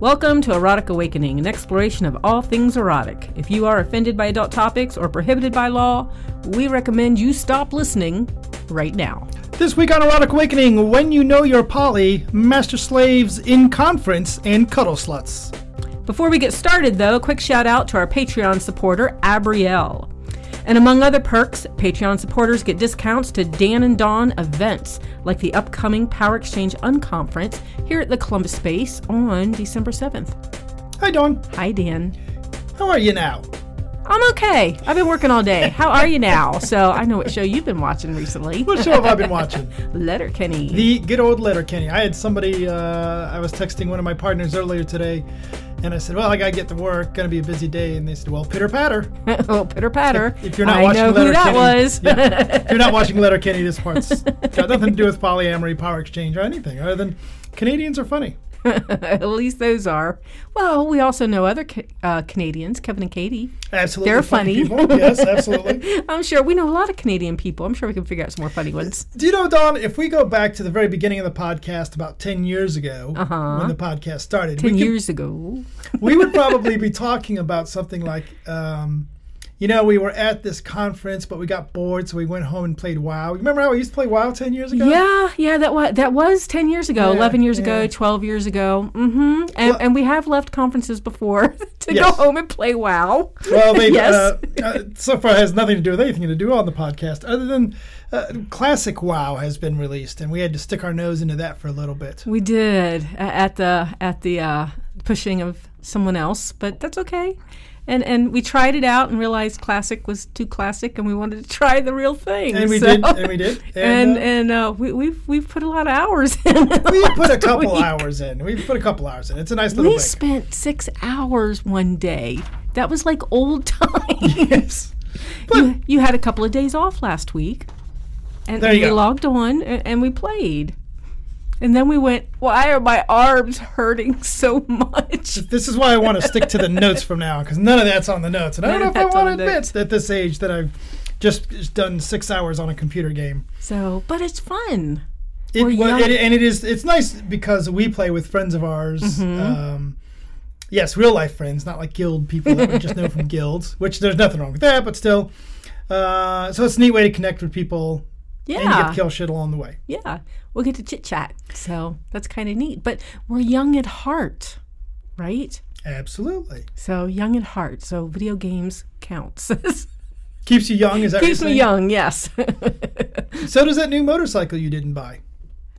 Welcome to Erotic Awakening, an exploration of all things erotic. If you are offended by adult topics or prohibited by law, we recommend you stop listening right now. This week on Erotic Awakening, when you know your poly, master slaves in conference, and cuddle sluts. Before we get started, though, a quick shout out to our Patreon supporter, Abrielle. And among other perks, Patreon supporters get discounts to Dan and Dawn events, like the upcoming Power Exchange Unconference here at the Columbus Space on December 7th. Hi, Dawn. Hi, Dan. How are you now? I'm okay. I've been working all day. How are you now? So I know what show you've been watching recently. What show have I been watching? Letterkenny. The good old Letterkenny. I had somebody, uh, I was texting one of my partners earlier today, and I said, Well, I got to get to work. Going to be a busy day. And they said, Well, pitter patter. oh, pitter patter. If you're not I watching know who that Letterkenny- was. Yeah. If you're not watching Letterkenny, this part's got nothing to do with polyamory, power exchange, or anything other than Canadians are funny. At least those are. Well, we also know other ca- uh, Canadians, Kevin and Katie. Absolutely. They're funny. people. Yes, absolutely. I'm sure we know a lot of Canadian people. I'm sure we can figure out some more funny ones. Do you know, Dawn, if we go back to the very beginning of the podcast about 10 years ago, Uh-huh. when the podcast started, Ten we, could- years ago. we would probably be talking about something like, um, you know, we were at this conference, but we got bored, so we went home and played WoW. Remember how we used to play WoW 10 years ago? Yeah, yeah, that was that was ten years ago, Yeah, eleven years yeah. ago, twelve years ago. Mm-hmm. And, Well- and we have left conferences before to Yes. go home and play WoW. Well, they Yes. uh, uh, so far has nothing to do with anything to do on the podcast, other than uh, classic WoW has been released, and we had to stick our nose into that for a little bit. We did at the at the uh, pushing of someone else, but that's okay. And and we tried it out and realized classic was too classic, and we wanted to try the real thing. And we so- did, and we did, And and, uh, and uh, we, we've we've put a lot of hours in. we put a couple week. hours in. We put a couple hours in. It's a nice little We break. spent six hours one day. That was like old times. yes. you, you had a couple of days off last week, and, There and you we go. logged on and, and we played. And then we went, why are my arms hurting so much? This is why I want to stick to the notes from now because none of that's on the notes, and I don't know if I want to notes. admit at this age that I've just just done six hours on a computer game. So, but it's fun. It, well, it, and it is it's nice because we play with friends of ours. Mm-hmm. Um, yes, real life friends, not like guild people that we just know from guilds. Which there's nothing wrong with that, but still. Uh, so it's a neat way to connect with people and you get to kill shit along the way. Yeah. We'll get to chit chat. So that's kind of neat. But we're young at heart, right? Absolutely So young at heart. So video games counts. keeps you young. Is that Keeps what me you're saying? young, yes. So does that new motorcycle you didn't buy.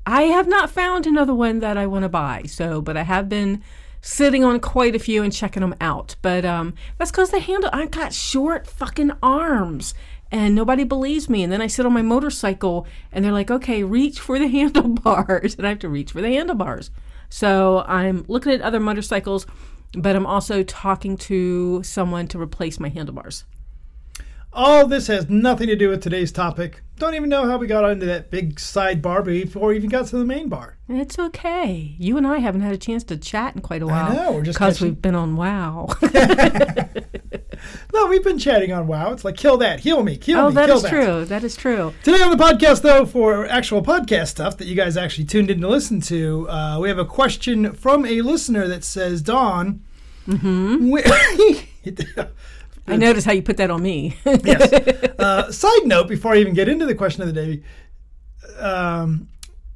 I have not found another one that I want to buy. So, but I have been sitting on quite a few and checking them out. But um, that's because the handle. I got short fucking arms, and nobody believes me. And then I sit on my motorcycle, and they're like, "Okay, reach for the handlebars," and I have to reach for the handlebars. So I'm looking at other motorcycles, but I'm also talking to someone to replace my handlebars. All this has nothing to do with today's topic. Don't even know how we got onto that big sidebar before we even got to the main bar. It's okay. You and I haven't had a chance to chat in quite a while. I know, we're just because catching- we've been on Wow. No, we've been chatting on WoW. It's like kill that, heal me, kill oh, me, that kill is true. That is true. Today on the podcast, though, for actual podcast stuff that you guys actually tuned in to listen to, uh, we have a question from a listener that says, "Dawn, mm-hmm. I noticed how you put that on me. yes. Uh, side note: Before I even get into the question of the day, um,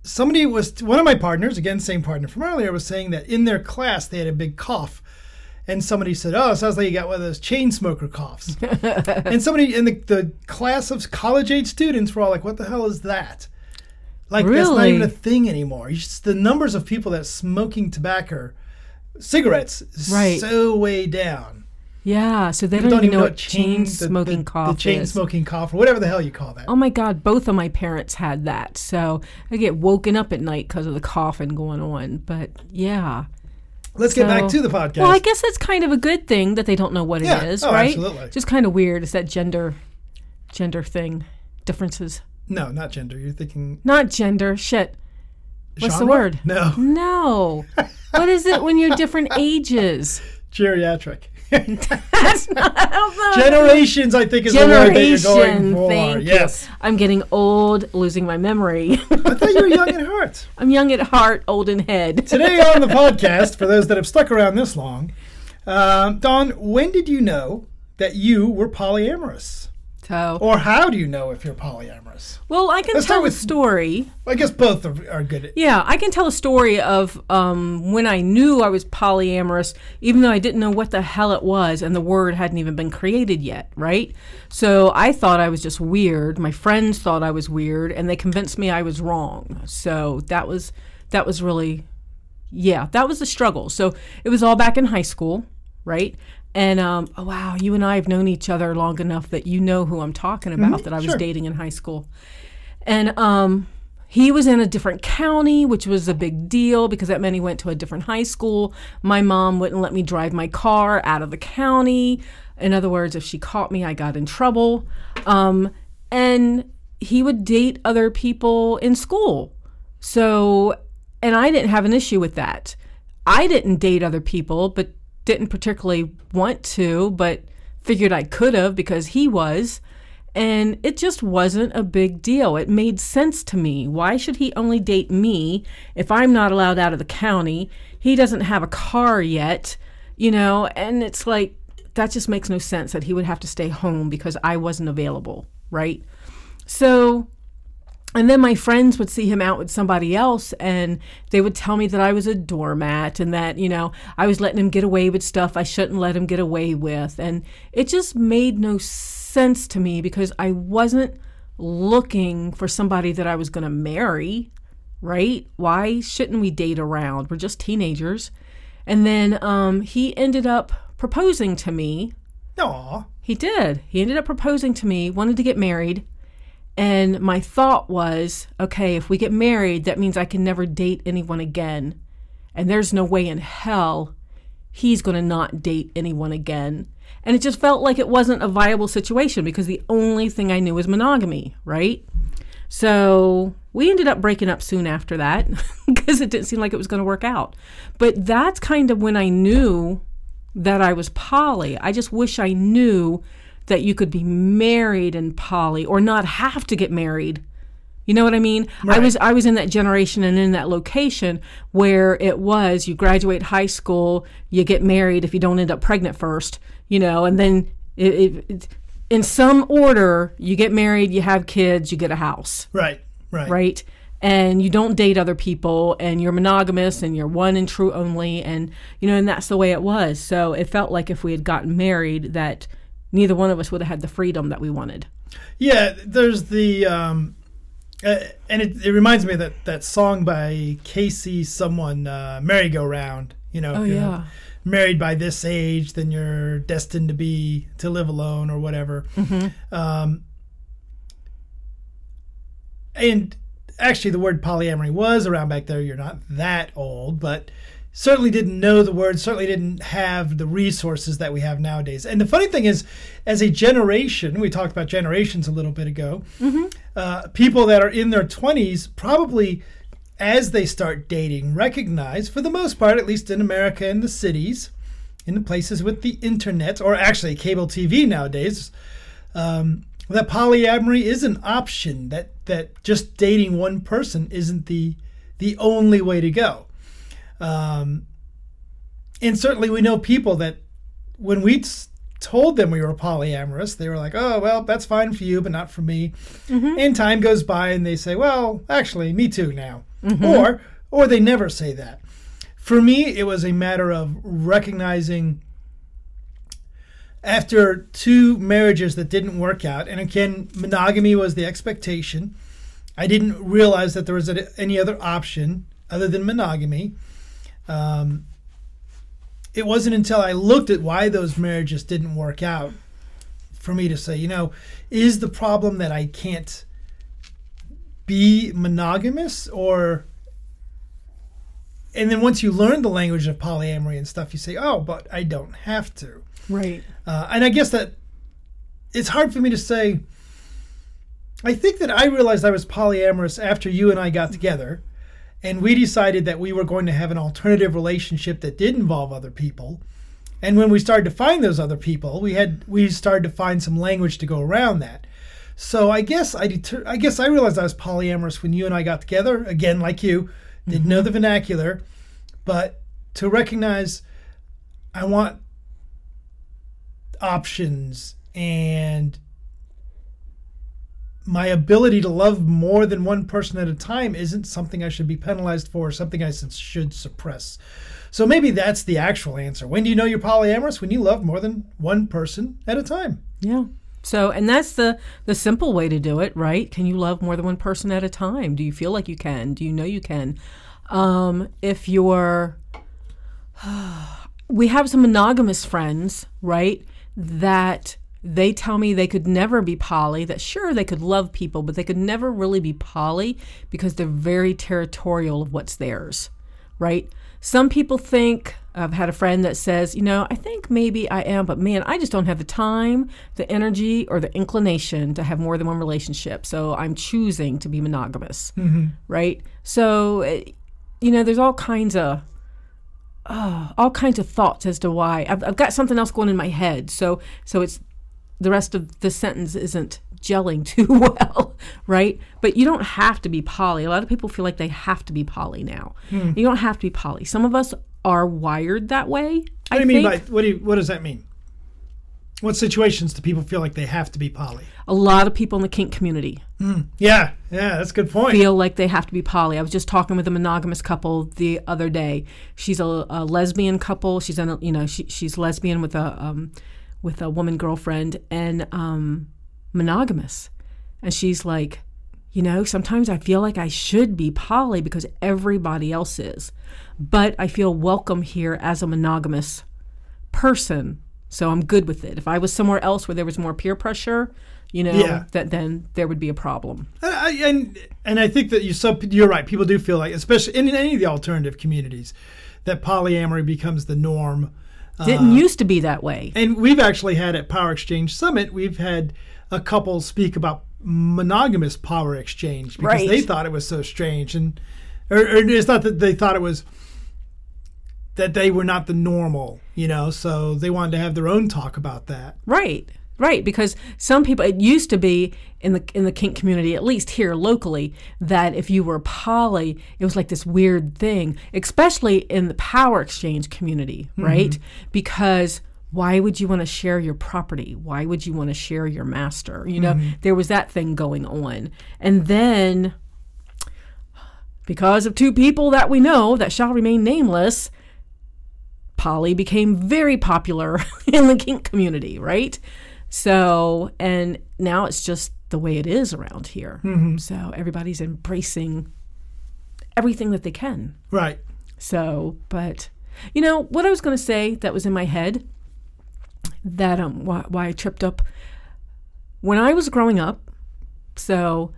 somebody was one of my partners, again, same partner from earlier, was saying that in their class they had a big cough. And somebody said, "Oh, it sounds like you got one of those chain smoker coughs." and somebody in the, the class of college age students were all like, "What the hell is that?" Like that's not even a thing anymore. Just- the numbers of people that smoking tobacco, cigarettes, Right. so way down. yeah, so they People don't, even know what chain- chain the- smoking the, cough the chain is. smoking cough, or whatever the hell you call that. Oh my God, both of my parents had that. So I get woken up at night because of the coughing going on. But yeah. Let's get back to the podcast. Well, I guess that's kind of a good thing that they don't know what Yeah. it is, Oh, right? absolutely. Just kind of weird. It's that gender, gender thing, differences. no, not gender. You're thinking Not gender. Shit. What's the word? No, No. what is it when you're different ages? geriatric. That's not I. Generations, I think, is the word that you're going Generation. for. Thank yes. you. I'm getting old, losing my memory. I thought you were young at heart. I'm young at heart, old in head. Today on the podcast, for those that have stuck around this long, um, Dawn, when did you know that you were polyamorous? So, Or how do you know if you're polyamorous? well, I can Let's tell a story. I guess both are, are good. Yeah, I can tell a story of um, when I knew I was polyamorous, even though I didn't know what the hell it was, and the word hadn't even been created yet, right? So I thought I was just weird. My friends thought I was weird, and they convinced me I was wrong. So that was that was really, yeah, that was the struggle. So it was all back in high school, right? And um, oh wow, you and I have known each other long enough that you know who I'm talking about that I was sure. dating in high school. And um, he was in a different county, which was a big deal because that meant he went to a different high school. My mom wouldn't let me drive my car out of the county. In other words, if she caught me, I got in trouble. Um, and he would date other people in school. So, and I didn't have an issue with that. I didn't date other people, but didn't particularly want to, but figured I could have because he was. And it just wasn't a big deal. It made sense to me. Why should he only date me if I'm not allowed out of the county? He doesn't have a car yet, you know? And it's like, that just makes no sense that he would have to stay home because I wasn't available, right? So and then my friends would see him out with somebody else and they would tell me that I was a doormat and that, you know, I was letting him get away with stuff I shouldn't let him get away with. And it just made no sense to me because I wasn't looking for somebody that I was going to marry, right? Why shouldn't we date around? We're just teenagers. And then um, he ended up proposing to me Aw. he did. He ended up proposing to me, wanted to get married. And my thought was, okay, if we get married, that means I can never date anyone again. And there's no way in hell he's going to not date anyone again. And it just felt like it wasn't a viable situation because the only thing I knew was monogamy, right? So we ended up breaking up soon after that because it didn't seem like it was going to work out. But that's kind of when I knew that I was poly. I just wish I knew that you could be married in poly or not have to get married. You know what I mean? I was I was in that generation and in that location where it was you graduate high school, you get married if you don't end up pregnant first, you know, and then it, it, it, in some order you get married, you have kids, you get a house Right. Right. right? And you don't date other people, and you're monogamous, and you're one and true only, and you know, and that's the way it was. So it felt like if we had gotten married, that neither one of us would have had the freedom that we wanted. Yeah, there's the um, uh, and it, it reminds me of that that song by Kacey, someone uh, merry-go-round. You know, Oh, if you're yeah. married by this age, then you're destined to be to live alone or whatever. Mm-hmm. Um, and actually, the word polyamory was around back there. You're not that old, but certainly didn't know the word. Certainly didn't have the resources that we have nowadays. And the funny thing is, as a generation, we talked about generations a little bit ago. Uh, people that are in their 20s probably as they start dating recognize for the most part at least in america and the cities in the places with the internet or actually cable tv nowadays um, that polyamory is an option that that just dating one person isn't the the only way to go um, and certainly we know people that when we s- told them we were polyamorous they were like oh well that's fine for you but not for me. And time goes by and they say well actually me too now. Or or they never say that. For me it was a matter of recognizing after two marriages that didn't work out and again monogamy was the expectation. I didn't realize that there was any other option other than monogamy um, it wasn't until i looked at why those marriages didn't work out for me to say you know is the problem that i can't be monogamous or and then once you learn the language of polyamory and stuff you say oh but i don't have to Right. uh, and I guess that it's hard for me to say. I think that I realized I was polyamorous after you and I got together, and we decided that we were going to have an alternative relationship that did involve other people, And when we started to find those other people, we had we started to find some language to go around that. So I guess I deter- I guess I realized I was polyamorous when you and I got together. Again, like you, didn't mm-hmm. know the vernacular, but to recognize I want options and my ability to love more than one person at a time isn't something I should be penalized for, or something I should suppress. So maybe that's the actual answer. When do you know you're polyamorous? When you love more than one person at a time. Yeah. So, and that's the the simple way to do it, right? Can you love more than one person at a time? Do you feel like you can? Do you know you can? Um, if you're, we have some monogamous friends, right? That they tell me they could never be poly, that sure, they could love people, but they could never really be poly because they're very territorial of what's theirs, right? Some people think, I've had a friend that says, you know, I think maybe I am, but man, I just don't have the time, the energy, or the inclination to have more than one relationship. So I'm choosing to be monogamous, mm-hmm. right? So, eh, you know, there's all kinds of oh, all kinds of thoughts as to why. I've, I've got something else going in my head. So so it's the rest of the sentence isn't gelling too well, right? But you don't have to be poly. A lot of people feel like they have to be poly now. Hmm. You don't have to be poly. Some of us are wired that way. What I do you mean by what do you, what does that mean? What situations do people feel like they have to be poly? A lot of people in the kink community. Mm, yeah, yeah, that's a good point. Feel like they have to be poly. I was just talking with a monogamous couple the other day. She's a, a lesbian couple. She's in a, you know she, she's lesbian with a um, with a woman girlfriend and um, monogamous. And she's like, you know, sometimes I feel like I should be poly because everybody else is. But I feel welcome here as a monogamous person. So I'm good with it. If I was somewhere else where there was more peer pressure, you know, yeah. that then there would be a problem. And I, and, and I think that you so you're right. People do feel like, especially in any of the alternative communities, that polyamory becomes the norm didn't uh, used to be that way. And we've actually had at Power Exchange Summit, we've had a couple speak about monogamous power exchange because right. they thought it was so strange and or, or, it's not that they thought it was that they were not the normal you know so they wanted to have their own talk about that right Right, because some people it used to be in the in the kink community, at least here locally, that if you were poly, it was like this weird thing, especially in the power exchange community, mm-hmm. right? Because why would you want to share your property? Why would you want to share your master? You know, mm-hmm. there was that thing going on. And then because of two people that we know that shall remain nameless, poly became very popular in the kink community, right? So, and now it's just the way it is around here. Mm-hmm. So everybody's embracing everything that they can. Right. So, but you know what I was going to say that was in my head that um why, why I tripped up when I was growing up. So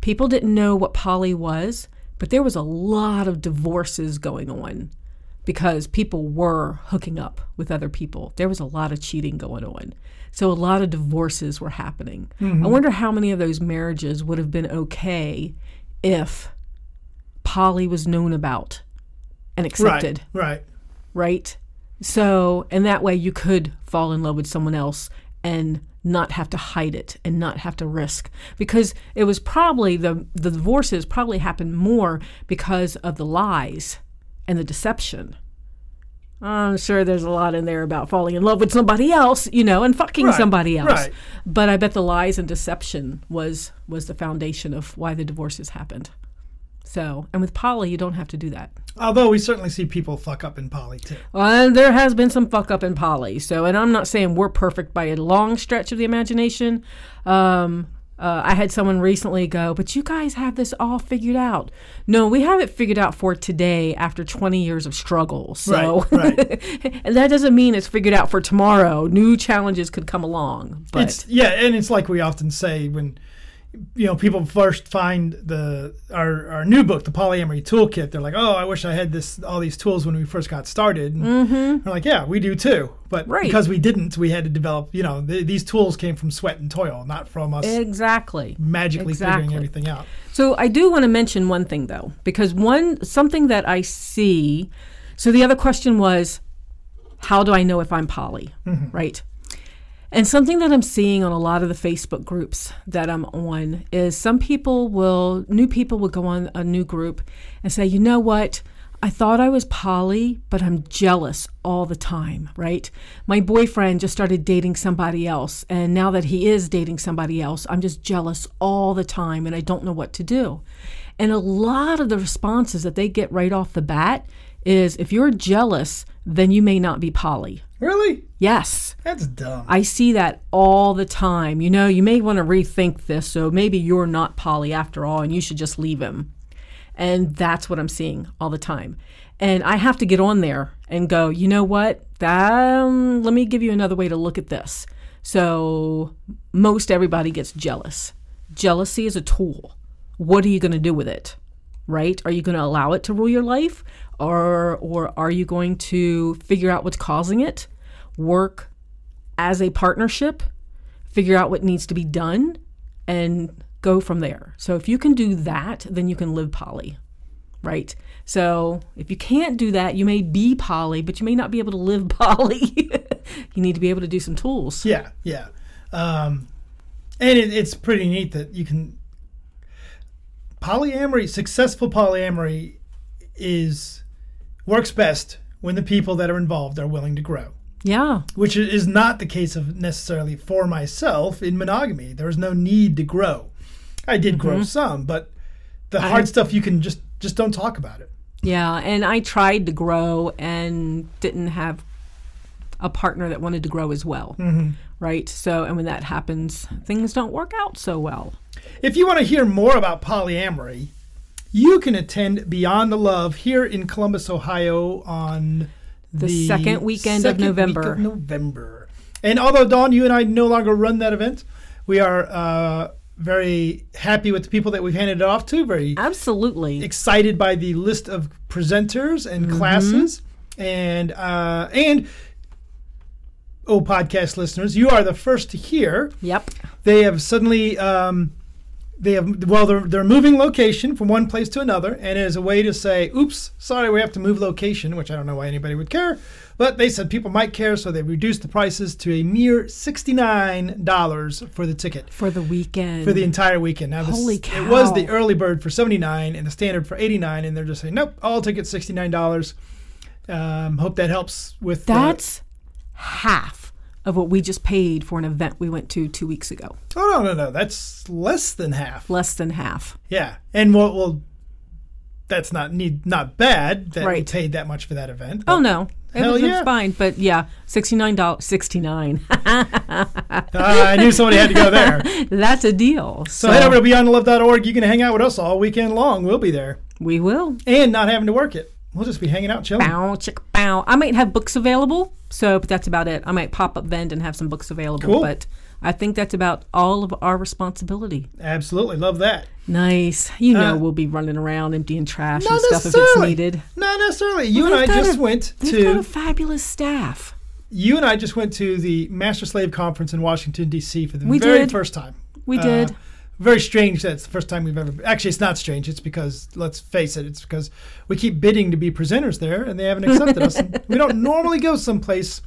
people didn't know what poly was, but there was a lot of divorces going on because people were hooking up with other people. There was a lot of cheating going on. So a lot of divorces were happening. Mm-hmm. I wonder how many of those marriages would have been okay if poly was known about and accepted. Right. Right. Right. So, and that way you could fall in love with someone else and not have to hide it and not have to risk because it was probably the the divorces probably happened more because of the lies and the deception. I'm sure there's a lot in there about falling in love with somebody else, you know, and fucking right, somebody else. Right. But I bet the lies and deception was was the foundation of why the divorces happened. So, and with poly, you don't have to do that. Although we certainly see people fuck up in poly too. Well, and there has been some fuck up in poly. So, and I'm not saying we're perfect by a long stretch of the imagination. Um, uh, I had someone recently go, but you guys have this all figured out. No, we have it figured out for today after 20 years of struggle. So, right, right. and that doesn't mean it's figured out for tomorrow. New challenges could come along. But it's, yeah, and it's like we often say when you know, people first find the our, our new book, the polyamory toolkit. They're like, "Oh, I wish I had this all these tools when we first got started." And mm-hmm. We're like, "Yeah, we do too." But right. because we didn't, we had to develop. You know, th- these tools came from sweat and toil, not from us exactly magically exactly. figuring everything out. So I do want to mention one thing though, because one something that I see. So the other question was, how do I know if I'm poly? Right. And something that I'm seeing on a lot of the Facebook groups that I'm on is some people will, new people will go on a new group and say, you know what? I thought I was poly, but I'm jealous all the time, right? My boyfriend just started dating somebody else, and now that he is dating somebody else, I'm just jealous all the time and I don't know what to do. And a lot of the responses that they get right off the bat is if you're jealous, then you may not be poly. Really? Yes. That's dumb. I see that all the time. You know, you may want to rethink this. So maybe you're not poly after all, and you should just leave him. And that's what I'm seeing all the time. And I have to get on there and go, you know what? Um, let me give you another way to look at this. So most everybody gets jealous. Jealousy is a tool. What are you going to do with it? Right? Are you going to allow it to rule your life? Or, or are you going to figure out what's causing it? Work as a partnership, figure out what needs to be done, and go from there. So if you can do that, then you can live poly, right? So if you can't do that, you may be poly, but you may not be able to live poly. you need to be able to do some tools. Yeah, yeah. Um, and it, it's pretty neat that you can. Polyamory, successful polyamory, is works best when the people that are involved are willing to grow, Yeah. which is not the case of necessarily for myself in monogamy. There was no need to grow. I did grow mm-hmm. some, but the hard stuff you can just just don't talk about it. Yeah, and I tried to grow and didn't have a partner that wanted to grow as well. Mm-hmm. Right? So, and when that happens, things don't work out so well. If you want to hear more about polyamory, you can attend Beyond the Love here in Columbus, Ohio on The second weekend of second week November. of November. And although Dawn, you and I no longer run that event, we are uh, very happy with the people that we've handed it off to. Very Absolutely. excited by the list of presenters and Mm-hmm. classes, and uh, and oh, podcast listeners, you are the first to hear Yep. they have suddenly um, they have well they're, they're moving location from one place to another and as a way to say oops sorry we have to move location which i don't know why anybody would care but they said people might care so they reduced the prices to a mere $69 for the ticket. For the weekend. for the entire weekend. Now this, Holy it was the early bird for 79 and the standard for 89 and they're just saying nope all tickets $69 um, hope that helps with That's half of what we just paid for an event we went to two weeks ago. oh no no no that's less than half Less than half. Yeah, and well, well that's not need not bad that we paid that much for that event. Oh no. It Hell was, yeah. fine. But yeah, $69. 69 Uh, I knew somebody had to go there. That's a deal. So head over to beyondthelove.org. You can hang out with us all weekend long. We'll be there, we will. and not having to work it. We'll just be hanging out, chilling. Bow, chick, bow. I might have books available, so but that's about it. I might pop up vend and have some books available, Cool. but I think that's about all of our responsibility. Absolutely, love that. Nice. You know Uh, we'll be running around emptying trash and stuff if it's needed. Not necessarily. You Well, and I just a- went They've got a to fabulous staff. you and I just went to the Master Slave Conference in Washington D.C. for the We very did. first time. We Uh, did. Very strange. That's the first time we've ever. Actually, it's not strange. It's because let's face it. It's because we keep bidding to be presenters there, and they haven't accepted us. We don't normally go someplace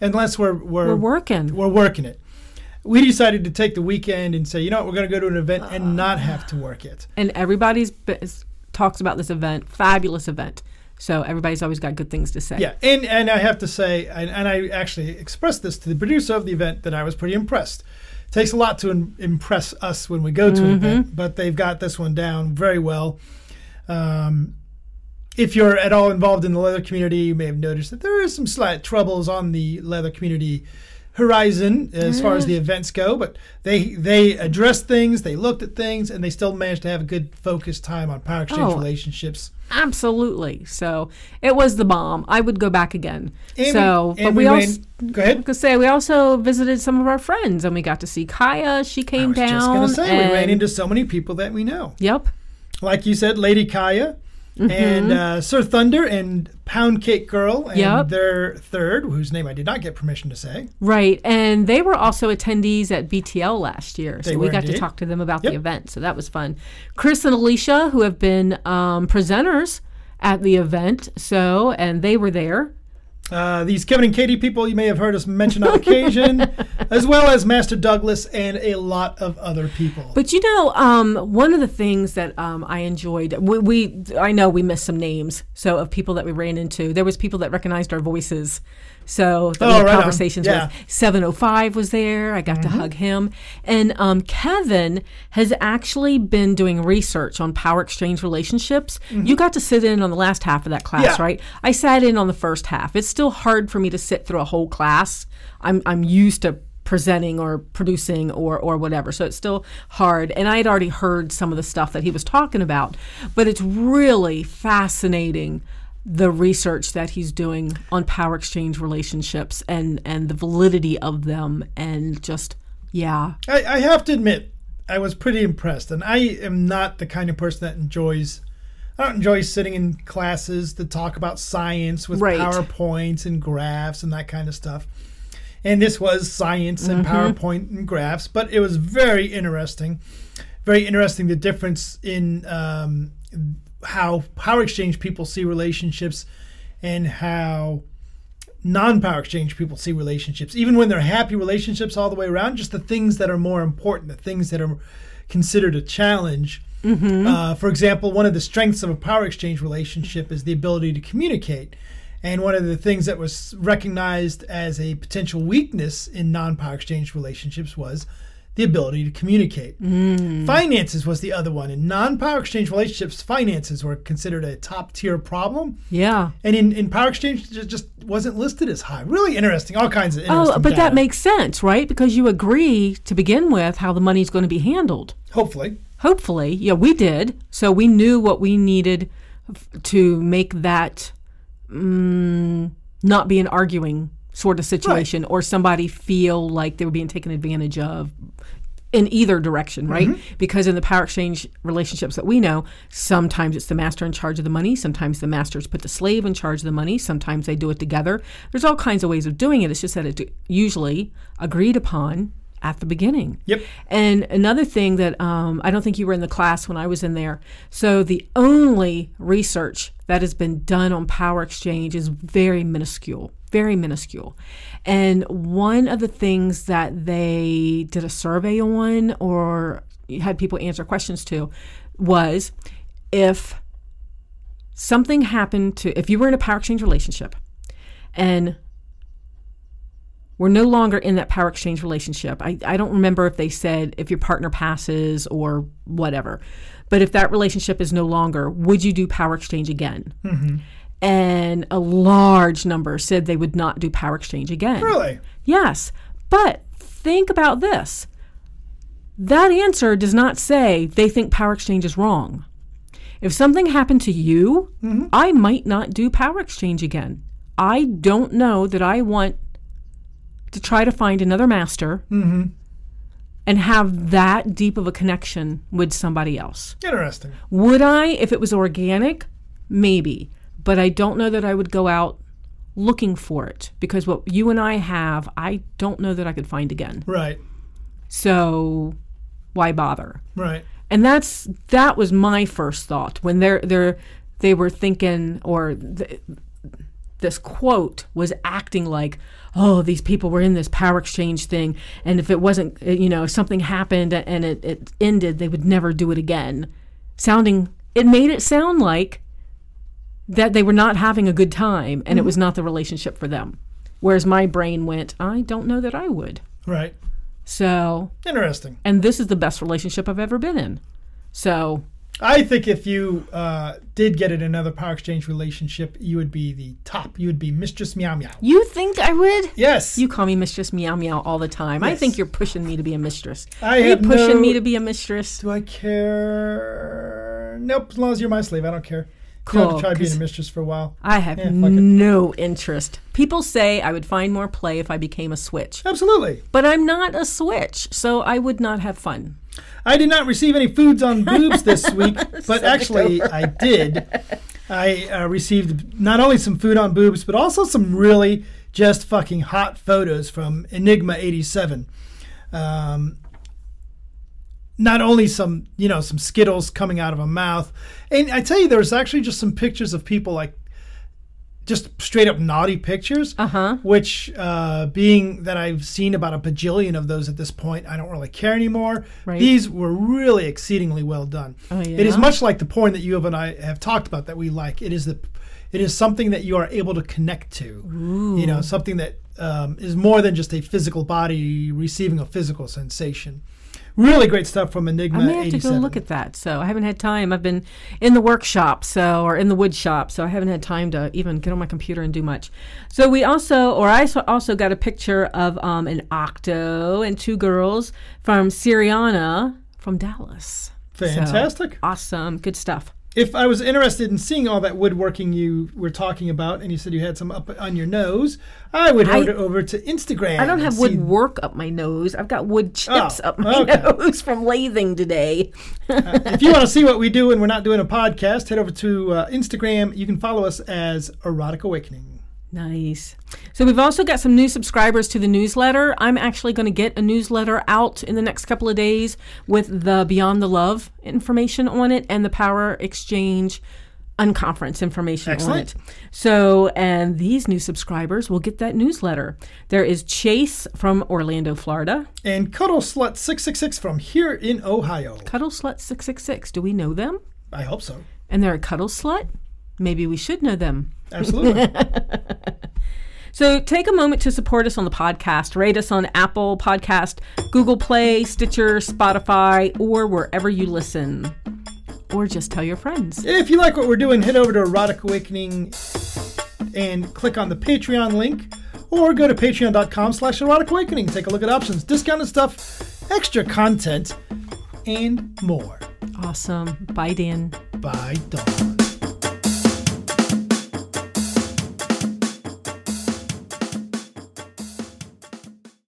unless we're we're We're working. we're working it. We decided to take the weekend and say, you know what, we're going to go to an event and ah. not have to work it. And everybody's talks about this event. Fabulous event. So everybody's always got good things to say. Yeah, and and I have to say, and, and I actually expressed this to the producer of the event that I was pretty impressed. Takes a lot to im- impress us when we go to an event, but they've got this one down very well. Um, if you're at all involved in the leather community, you may have noticed that there is some slight troubles on the leather community horizon as far as the events go. But they they addressed things, they looked at things, and they still managed to have a good focused time on power exchange Oh. relationships. Absolutely. So it was the bomb. I would go back again. And so, we, but we, we also. go ahead. I say we also visited some of our friends and we got to see Kaya. She I came was down. just gonna say we ran into so many people that we know. Yep. Like you said, Lady Kaya and uh, Sir Thunder and Pound Cake Girl and Yep. their third, whose name I did not get permission to say. Right. And they were also attendees at BTL last year. So They we got indeed. to talk to them about Yep. the event. So that was fun. Chris and Alicia, who have been um, presenters at the event. So, and they were there. Uh, these Kevin and Katie people you may have heard us mention on occasion, as well as Master Douglas and a lot of other people. But you know, um, one of the things that um, I enjoyed, we, we, I know we missed some names, so of people that we ran into. There was people that recognized our voices, so that we Oh, had right on. conversations Yeah. with. Seven oh five was there. I got to hug him, and um, Kevin has actually been doing research on power exchange relationships. You got to sit in on the last half of that class, Yeah. right? I sat in on the first half. It's still hard for me to sit through a whole class. I'm I'm used to presenting or producing or or whatever. So it's still hard. And I had already heard some of the stuff that he was talking about, but it's really fascinating the research that he's doing on power exchange relationships and and the validity of them and just yeah. I, I have to admit, I was pretty impressed, and I am not the kind of person that enjoys. I don't enjoy sitting in classes that talk about science with Right. PowerPoints and graphs and that kind of stuff. And this was science and PowerPoint and graphs, but it was very interesting. Very interesting the difference in um, how power exchange people see relationships and how non-power exchange people see relationships. Even when they're happy relationships all the way around just the things that are more important the things that are considered a challenge. Uh, for example one of the strengths of a power exchange relationship is the ability to communicate. And one of the things that was recognized as a potential weakness in non-power exchange relationships was the ability to communicate finances was the other one in non-power exchange relationships finances were considered a top tier problem Yeah. and in, in Power Exchange, it just- just wasn't listed as high. Really interesting. All kinds of interesting. Oh, but that makes sense, right? Because you agree to begin with how the money's going to be handled. hopefully. Hopefully, yeah, we did. So we knew what we needed to make that mm, not be an arguing sort of situation or somebody feel like they were being taken advantage of in either direction, right? Mm-hmm. Because in the power exchange relationships that we know, sometimes it's the master in charge of the money, sometimes the masters put the slave in charge of the money, sometimes they do it together. There's all kinds of ways of doing it. It's just that it's usually agreed upon at the beginning. Yep. And another thing that um, I don't think you were in the class when I was in there. So the only research that has been done on power exchange is very minuscule, very minuscule. And one of the things that they did a survey on or had people answer questions to was if something happened to, if you were in a power exchange relationship and we're no longer in that power exchange relationship. I, I don't remember if they said if your partner passes or whatever. But if that relationship is no longer, would you do power exchange again? Mm-hmm. And a large number said they would not do power exchange again. Really? Yes. But think about this that answer does not say they think power exchange is wrong. If something happened to you, mm-hmm. I might not do power exchange again. I don't know that I want to try to find another master mm-hmm. and have that deep of a connection with somebody else. Interesting. Would I, if it was organic? Maybe. But I don't know that I would go out looking for it because what you and I have, I don't know that I could find again. Right. So why bother? Right. And that's that was my first thought when they're they're they were thinking or th- this quote was acting like oh these people were in this power exchange thing and if it wasn't uh, you know if something happened and it, it ended they would never do it again. Sounding it made it sound like that they were not having a good time and it was not the relationship for them. Whereas my brain went i don't know that i would. Right. so Interesting. and this is the best relationship i've ever been in. So I think if you uh, did get in another Power Exchange relationship, you would be the top. You would be Mistress Meow Meow. You think I would? Yes. You call me Mistress Meow Meow all the time. I think you're pushing me to be a mistress. I Are you pushing no- me to be a mistress? Do I care? Nope. As long as you're my slave, I don't care. You Cool, to try being a mistress for a while. I have Yeah, no interest. People say I would find more play if I became a switch, Absolutely. but I'm not a switch, so I would not have fun. I did not receive any foods on boobs this week, but actually I did. I uh, received not only some food on boobs, but also some really just fucking hot photos from Enigma 87. Um, not only some, you know, some Skittles coming out of a mouth, and I tell you, there was actually just some pictures of people like just straight up naughty pictures. Uh-huh. Which, uh, being that I've seen about a bajillion of those at this point, I don't really care anymore. Right. These were really exceedingly well done. Oh, yeah? It is much like the porn that you and I have talked about that we like. It is the, it is something that you are able to connect to. Ooh. You know, something that um, is more than just a physical body receiving a physical sensation. Really great stuff from Enigma I may have to go look at that. So I haven't had time. I've been in the workshop, so or in the wood shop, so I haven't had time to even get on my computer and do much. So we also, or I also got a picture of um, an octo and two girls from Syriana from Dallas. So, Fantastic. awesome, good stuff. If I was interested in seeing all that woodworking you were talking about, and you said you had some up on your nose, I would head over to Instagram. I don't have see- wood work up my nose. I've got wood chips Oh, up my okay. nose from lathing today. if you want to see what we do and we're not doing a podcast, head over to uh, Instagram. You can follow us as Erotic Awakening. Nice. So we've also got some new subscribers to the newsletter. I'm actually going to get a newsletter out in the next couple of days with the Beyond the Love information on it and the Power Exchange unconference information Excellent. on it. So, and these new subscribers will get that newsletter. There is Chase from Orlando, Florida. And Cuddle Slut 666 from here in Ohio. Cuddle Slut 666. Do we know them? I hope so. And they're a cuddle slut? Maybe we should know them. Absolutely. So take a moment to support us on the podcast. Rate us on Apple Podcast, Google Play, Stitcher, Spotify, or wherever you listen. Or just tell your friends. if you like what we're doing, head over to Erotic Awakening and click on the Patreon link. Or go to patreon.com slash erotic awakening. Take a look at options, discounted stuff, extra content, and more. Awesome. Bye, Dan. Bye, Dawn.